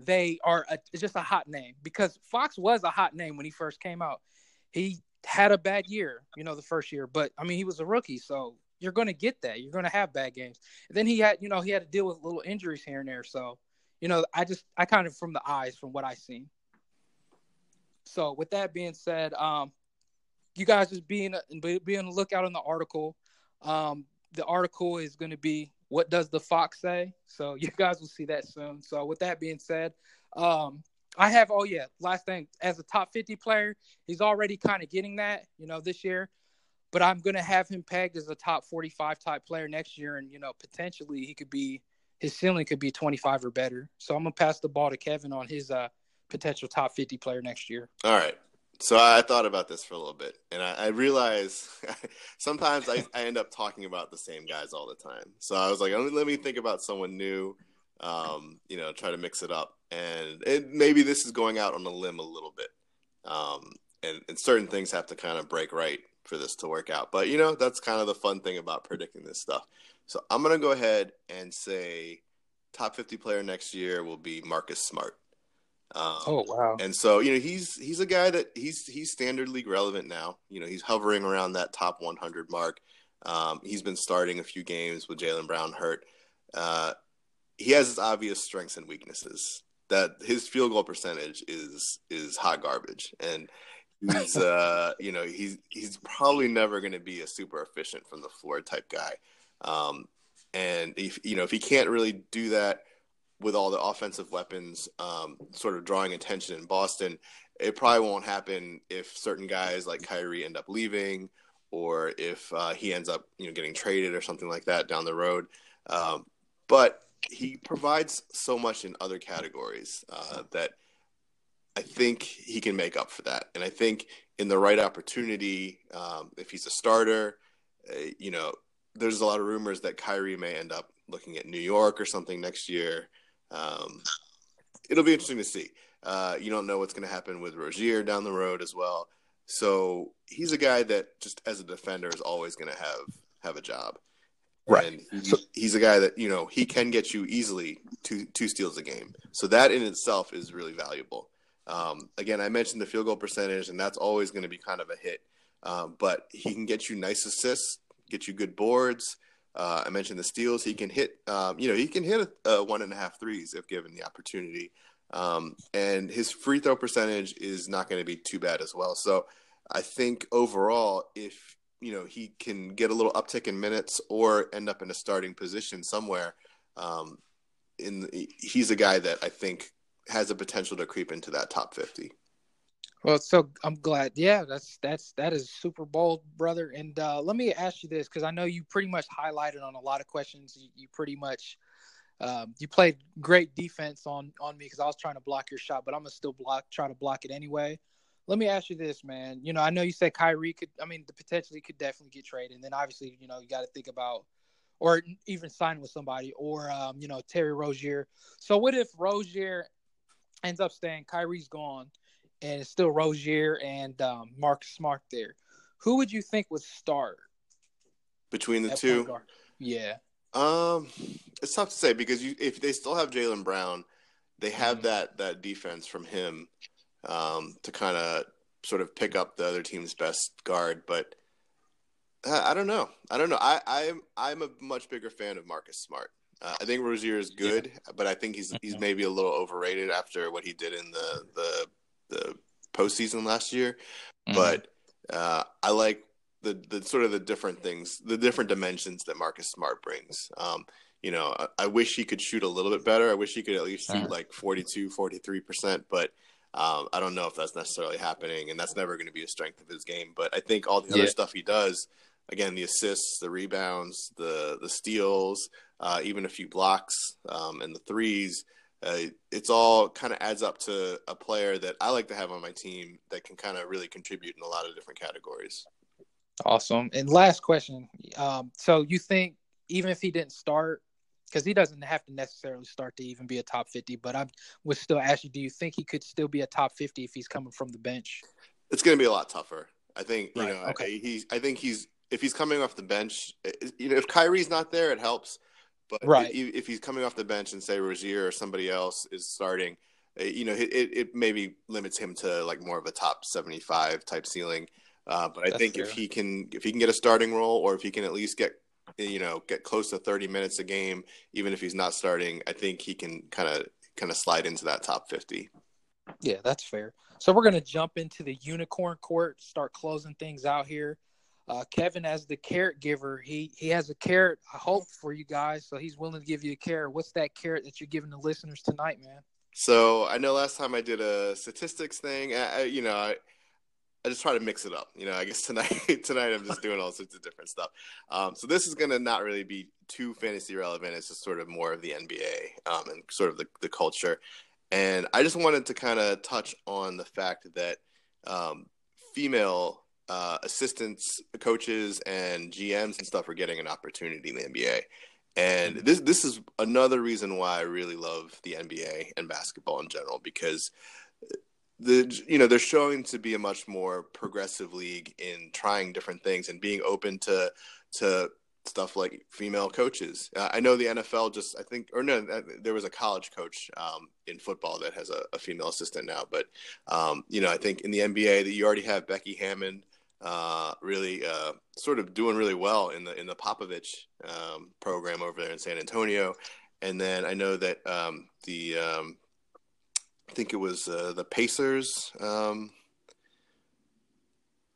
they are a, just a hot name because Fox was a hot name when he first came out. He had a bad year, you know, the first year, but I mean he was a rookie, so you're going to get that. You're going to have bad games. And then he had, you know, he had to deal with little injuries here and there. So, you know, I just I kind of from the eyes from what I seen. So with that being said, um, you guys just being be on the lookout on the article. Um, the article is going to be what does the fox say? So [LAUGHS] you guys will see that soon. So with that being said, um, I have oh yeah, last thing as a top 50 player, he's already kind of getting that, you know, this year. But I'm going to have him pegged as a top 45 type player next year and you know, potentially he could be his ceiling could be 25 or better. So I'm going to pass the ball to Kevin on his uh potential top 50 player next year. All right. So I thought about this for a little bit, and I, I realize [LAUGHS] sometimes I, I, end up talking about the same guys all the time. So I was like, let me think about someone new, um, you know, try to mix it up, and it, maybe this is going out on a limb a little bit, um, and, and certain things have to kind of break right for this to work out. But you know, that's kind of the fun thing about predicting this stuff. So I'm gonna go ahead and say top 50 player next year will be Marcus Smart. Um, oh wow! And so you know he's he's a guy that he's he's standard league relevant now. You know he's hovering around that top 100 mark. Um, he's been starting a few games with Jaylen Brown hurt. Uh, he has his obvious strengths and weaknesses. That his field goal percentage is is hot garbage, and he's [LAUGHS] uh, you know he's he's probably never going to be a super efficient from the floor type guy. Um, and if you know if he can't really do that with all the offensive weapons um, sort of drawing attention in Boston, it probably won't happen if certain guys like Kyrie end up leaving or if uh, he ends up you know getting traded or something like that down the road. Um, but he provides so much in other categories uh, that I think he can make up for that. And I think in the right opportunity, um, if he's a starter, uh, you know, there's a lot of rumors that Kyrie may end up looking at New York or something next year. Um, it'll be interesting to see. Uh, you don't know what's going to happen with Rozier down the road as well. So he's a guy that just as a defender is always going to have have a job. Right. And he, he's a guy that you know he can get you easily two two steals a game. So that in itself is really valuable. Um, again, I mentioned the field goal percentage, and that's always going to be kind of a hit. Um, but he can get you nice assists, get you good boards. Uh, I mentioned the steals. He can hit, um, you know, he can hit a, a one and a half threes if given the opportunity. Um, and his free throw percentage is not going to be too bad as well. So I think overall, if you know he can get a little uptick in minutes or end up in a starting position somewhere, um, in the, he's a guy that I think has the potential to creep into that top fifty. Well, so I'm glad. Yeah, that's that's that is super bold, brother. And uh, let me ask you this because I know you pretty much highlighted on a lot of questions. You, you pretty much um, you played great defense on on me because I was trying to block your shot, but I'm gonna still block, try to block it anyway. Let me ask you this, man. You know, I know you said Kyrie could. I mean, the potentially could definitely get traded, and then obviously, you know, you got to think about or even sign with somebody, or um, you know, Terry Rozier. So what if Rozier ends up staying, Kyrie's gone, and it's still Rozier and um, Marcus Smart there? Who would you think would start between the two? Yeah. Um, it's tough to say because you, if they still have Jaylen Brown, they have mm-hmm. that that defense from him um, to kind of sort of pick up the other team's best guard. But I, I don't know. I don't know. I, I'm I'm a much bigger fan of Marcus Smart. Uh, I think Rozier is good, yeah. but I think he's he's mm-hmm. maybe a little overrated after what he did in the the the postseason last year. Mm-hmm. But uh, I like the the sort of the different things, the different dimensions that Marcus Smart brings. Um, you know, I, I, wish he could shoot a little bit better. I wish he could at least shoot uh-huh. like 42, 43%, but um, I don't know if that's necessarily happening, and that's never going to be a strength of his game. But I think all the other yeah. stuff he does, again, the assists, the rebounds, the the steals, uh, even a few blocks, um, and the threes, uh, it's all kind of adds up to a player that I like to have on my team that can kind of really contribute in a lot of different categories. Awesome. And last question. Um, so you think even if he didn't start, because he doesn't have to necessarily start to even be a top 50, but I would still ask you, do you think he could still be a top 50 if he's coming from the bench? It's going to be a lot tougher. I think, you right. know, okay. he's, I think he's, if he's coming off the bench, you know, if Kyrie's not there, it helps. But right. if, if he's coming off the bench and say Rozier or somebody else is starting, eh, you know, it, it maybe limits him to like more of a top 75 type ceiling. Uh, but I That's think fair. if he can if he can get a starting role or if he can at least get you know get close to 30 minutes a game even if he's not starting, I think he can kind of kind of slide into that top 50. Yeah, that's fair. So we're going to jump into the unicorn court, start closing things out here. Uh, Kevin, as the carrot giver, he he has a carrot. I hope for you guys, so he's willing to give you a carrot. What's that carrot that you're giving the listeners tonight, man? So I know last time I did a statistics thing. I, you know, I, I just try to mix it up. You know, I guess [LAUGHS] tonight tonight I'm just doing all sorts of different stuff. Um, so this is gonna not really be too fantasy relevant. It's just sort of more of the NBA um, and sort of the, the culture. And I just wanted to kind of touch on the fact that um, female uh, assistants, coaches, and GMs and stuff are getting an opportunity in the NBA. And this this is another reason why I really love the NBA and basketball in general because the you know they're showing to be a much more progressive league in trying different things and being open to to stuff like female coaches. Uh, I know the NFL just I think or no uh, there was a college coach um, in football that has a, a female assistant now, but um, you know I think in the NBA that you already have Becky Hammon. Uh, really, uh, sort of doing really well in the in the Popovich um, program over there in San Antonio, and then I know that um, the um, I think it was uh, the Pacers. Um,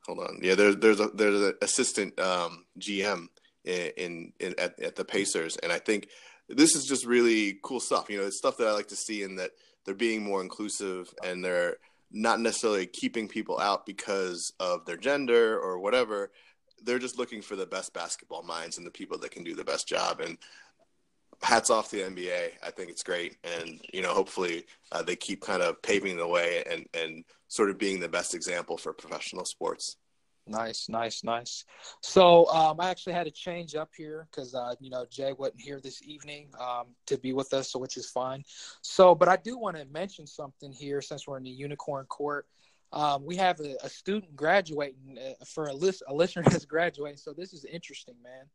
hold on, yeah. There's there's a there's an assistant um, GM in, in, in at, at the Pacers, and I think this is just really cool stuff. You know, it's stuff that I like to see in that they're being more inclusive and they're not necessarily keeping people out because of their gender or whatever. They're just looking for the best basketball minds and the people that can do the best job. And hats off to the NBA. I think it's great, and you know, hopefully uh, they keep kind of paving the way and and sort of being the best example for professional sports. Nice, nice, nice. So um, I actually had to change up here because uh, you know Jay wasn't here this evening um, to be with us, so which is fine. So, but I do want to mention something here since we're in the unicorn court. Um, we have a, a student graduating uh, for a list a listener [LAUGHS] that's graduating. So this is interesting, man.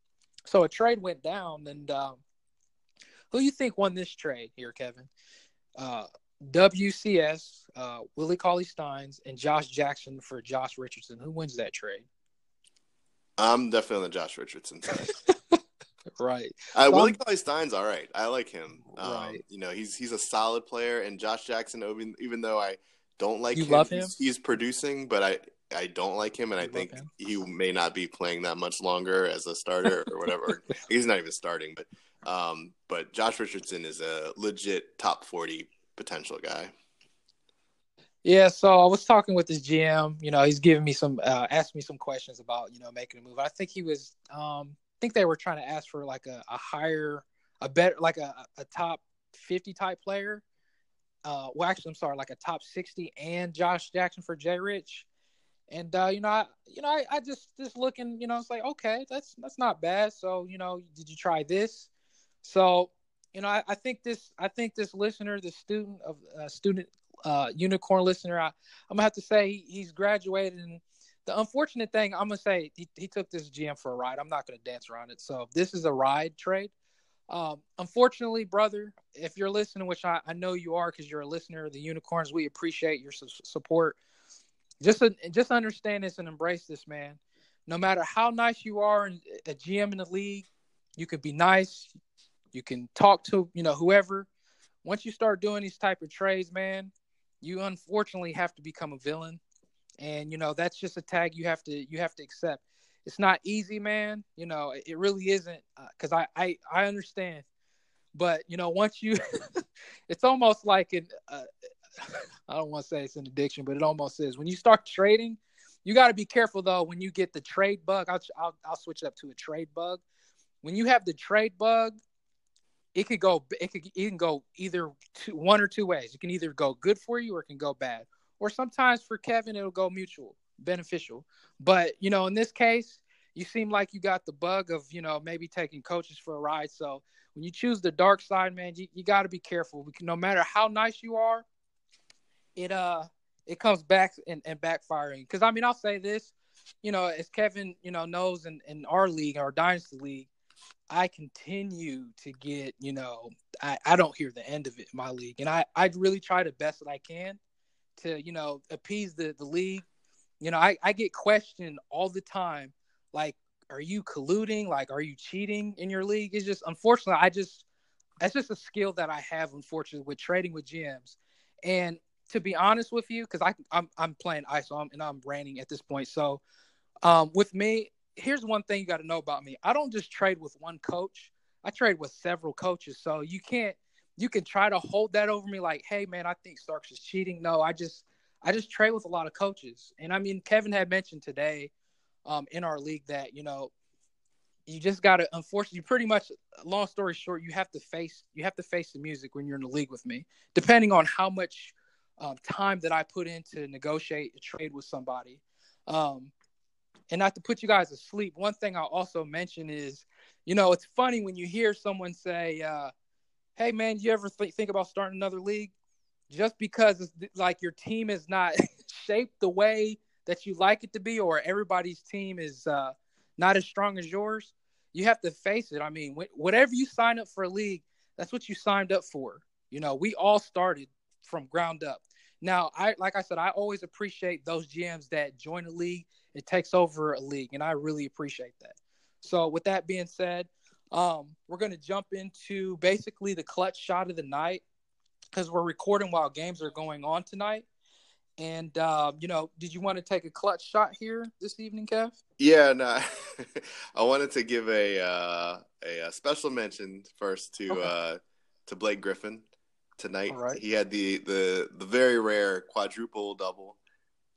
So a trade went down, and um, who you think won this trade here, Kevin? Uh, WCS, uh, Willie Cauley Steins, and Josh Jackson for Josh Richardson. Who wins that trade? I'm definitely on the Josh Richardson side. [LAUGHS] right. Uh, So Willie Cauley Stein's all right. I like him. Um, Right. You know, he's he's a solid player, and Josh Jackson, even even though I don't like You him, love him? He's, he's producing, but I I don't like him, and I You love think him? he may not be playing that much longer as a starter or whatever. [LAUGHS] he's not even starting, but um, but Josh Richardson is a legit top forty potential guy. Yeah, so I was talking with his GM. You know, he's giving me some, uh, asked me some questions about, you know, making a move. I think he was, um, I think they were trying to ask for like a, a higher, a better, like a, a top 50 type player. Uh, well, actually, I'm sorry, like a top 60 and Josh Jackson for Jay Rich. And, uh, you know, I, you know, I, I just, just looking, you know, it's like, okay, that's, that's not bad. So, you know, did you try this? So, you know, I, I think this, I think this listener, the student of, uh, student, uh, unicorn listener, I, I'm gonna have to say he, he's graduated. And the unfortunate thing, I'm gonna say he, he took this GM for a ride. I'm not gonna dance around it. So this is a ride trade. Um, unfortunately, brother, if you're listening, which I, I know you are because you're a listener of the unicorns, we appreciate your su- support. Just just understand this and embrace this, man. No matter how nice you are and a GM in the league, you can be nice. You can talk to you know whoever. Once you start doing these type of trades, man, you unfortunately have to become a villain. And you know that's just a tag you have to you have to accept. It's not easy man. You know it- really isn't because I, I i understand. But you know once you [LAUGHS] it's almost like an uh, [LAUGHS] i don't want to say it's an addiction but it almost is. When you start trading you got to be careful though when you get the trade bug. I'll, I'll i'll switch it up to a trade bug. When you have the trade bug it could go it could can go either two, one or two ways. It can either go good for you or it can go bad. Or sometimes for Kevin it'll go mutual, beneficial. But you know, in this case, you seem like you got the bug of you know maybe taking coaches for a ride. So when you choose the dark side, man, you, you got to be careful. Because no matter how nice you are, it uh it comes back and, and backfiring. Because I mean, I'll say this, you know, as Kevin you know knows in in our league, our dynasty league. I continue to get, you know, I, I don't hear the end of it in my league. And I, I really try the best that I can to, you know, appease the, the league. You know, I, I get questioned all the time, like, are you colluding? Like, are you cheating in your league? It's just, unfortunately, I just, that's just a skill that I have, unfortunately, with trading with GMs. And to be honest with you, because I I'm I'm playing ISO and I'm ranting at this point. So um, with me, here's one thing you got to know about me. I don't just trade with one coach. I trade with several coaches. So you can't you can try to hold that over me like, hey man, I think Starks is cheating. No, I just I just trade with a lot of coaches. And I mean, Kevin had mentioned today um, in our league that you know you just got to unfortunately pretty much long story short you have to face you have to face the music when you're in the league with me depending on how much um, time that i put in to negotiate a trade with somebody um, and not to put you guys asleep, one thing i'll also mention is you know it's funny when you hear someone say uh, hey man you ever th- think about starting another league? Just because like your team is not [LAUGHS] shaped the way that you like it to be or everybody's team is uh, not as strong as yours you have to face it. I mean wh- whatever you sign up for a league that's what you signed up for. You know we all started from ground up. Now i like i said i always appreciate those gms that join a league it takes over a league and i really appreciate that so with that being said um, we're going to jump into basically the clutch shot of the night because we're recording while games are going on tonight and uh, you know did you want to take a clutch shot here this evening kev Yeah, no, [LAUGHS] I wanted to give a uh, a, uh special mention first to Okay. uh, to Blake Griffin tonight. Right. He had the, the the very rare quadruple double.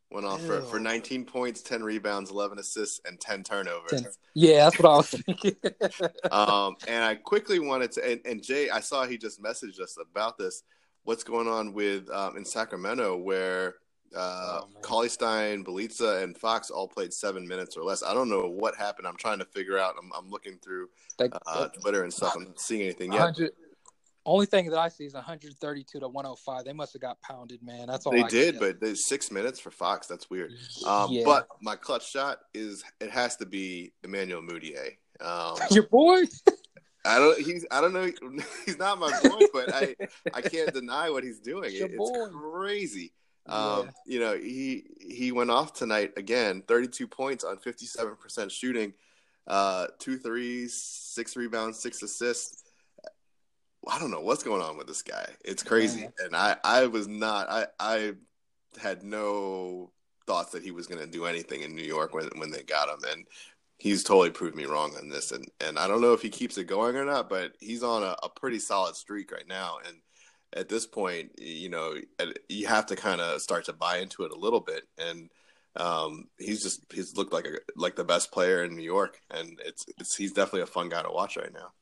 Went off for, for 19 points, 10 rebounds, 11 assists, and 10 turnovers. Ten. yeah that's what i was thinking [LAUGHS] um, and I quickly wanted to, and, and Jay, I saw he just messaged us about this. What's going on with um, in Sacramento, where uh, Oh, man. Cauley Stein, Bjelica, and Fox all played seven minutes or less? I don't know what happened. I'm trying to figure out. I'm, I'm looking through Like, uh, Twitter and stuff. I'm not seeing anything yet. 100 Only thing that I see is 132 to 105. They must have got pounded, man. That's all they I did, but there's six minutes for Fox. That's weird. Um, Yeah. But my clutch shot is it has to be Emmanuel Mudiay. Um, [LAUGHS] your boy. I don't. He's. I don't know. [LAUGHS] He's not my boy, but I. I can't deny what he's doing. Your It- it's boy. crazy. Yeah. Um, You know, he he went off tonight again. Thirty-two points on fifty-seven percent shooting, uh, two threes, six rebounds, six assists. I don't know what's going on with this guy. It's crazy, Yeah. and I I was not. I I had no thoughts that he was going to do anything in New York when when they got him, and he's totally proved me wrong on this. And and I don't know if he keeps it going or not, but he's on a, a pretty solid streak right now. And at this point, you know, you have to kind of start to buy into it a little bit. And um, he's just he's looked like a like the best player in New York, and it's it's he's definitely a fun guy to watch right now.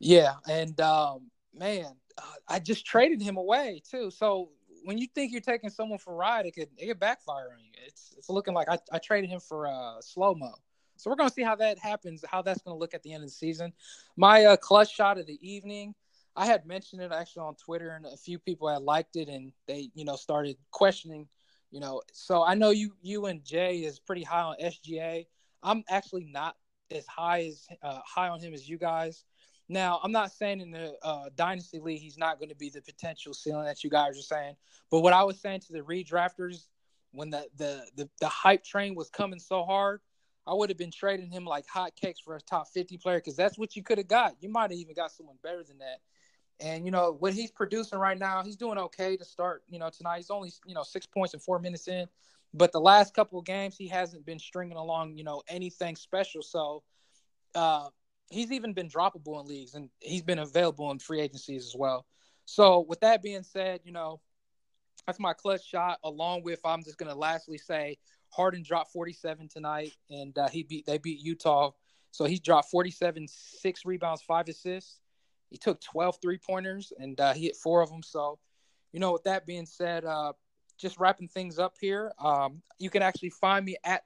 Yeah, and um, man, uh, I just traded him away too. So when you think you're taking someone for a ride, it could it could backfire on you. It's it's looking like I, I traded him for uh, slow mo. So we're gonna see how that happens, how that's gonna look at the end of the season. My uh, clutch shot of the evening, I had mentioned it actually on Twitter, and a few people had liked it, and they you know started questioning. You know, so I know you you and Jay is pretty high on SGA. I'm actually not as high as uh, high on him as you guys. Now, I'm not saying in the uh, dynasty league he's not going to be the potential ceiling that you guys are saying, but what I was saying to the redrafters when the the the, the hype train was coming so hard, I would have been trading him like hotcakes for a top 50 player because that's what you could have got. You might have even got someone better than that. And you know what he's producing right now, he's doing okay to start. You know tonight he's only you know six points and four minutes in, but the last couple of games he hasn't been stringing along you know anything special. So. Uh, he's even been droppable in leagues and he's been available in free agencies as well. So with that being said, you know, that's my clutch shot. Along with, I'm just gonna lastly say, Harden dropped 47 tonight, and uh, he beat they beat Utah. So he dropped 47, six rebounds, five assists. He took 12 three pointers, and uh, he hit four of them. So, you know, with that being said, uh, just wrapping things up here. Um, you can actually find me at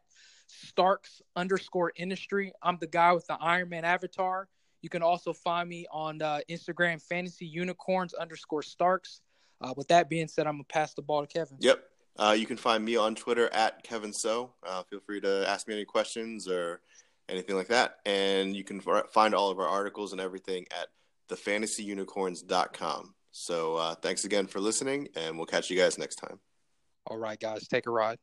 Starks underscore industry. I'm the guy with the Iron Man avatar. You can also find me on uh, Instagram, fantasy unicorns underscore Starks. Uh, with that being said, I'm gonna pass the ball to Kevin. Yep. Uh, you can find me on Twitter at Kevin So. Uh, feel free to ask me any questions or anything like that. And you can find all of our articles and everything at thefantasyunicorns.com. So uh, thanks again for listening, and we'll catch you guys next time. All right, guys, take a ride.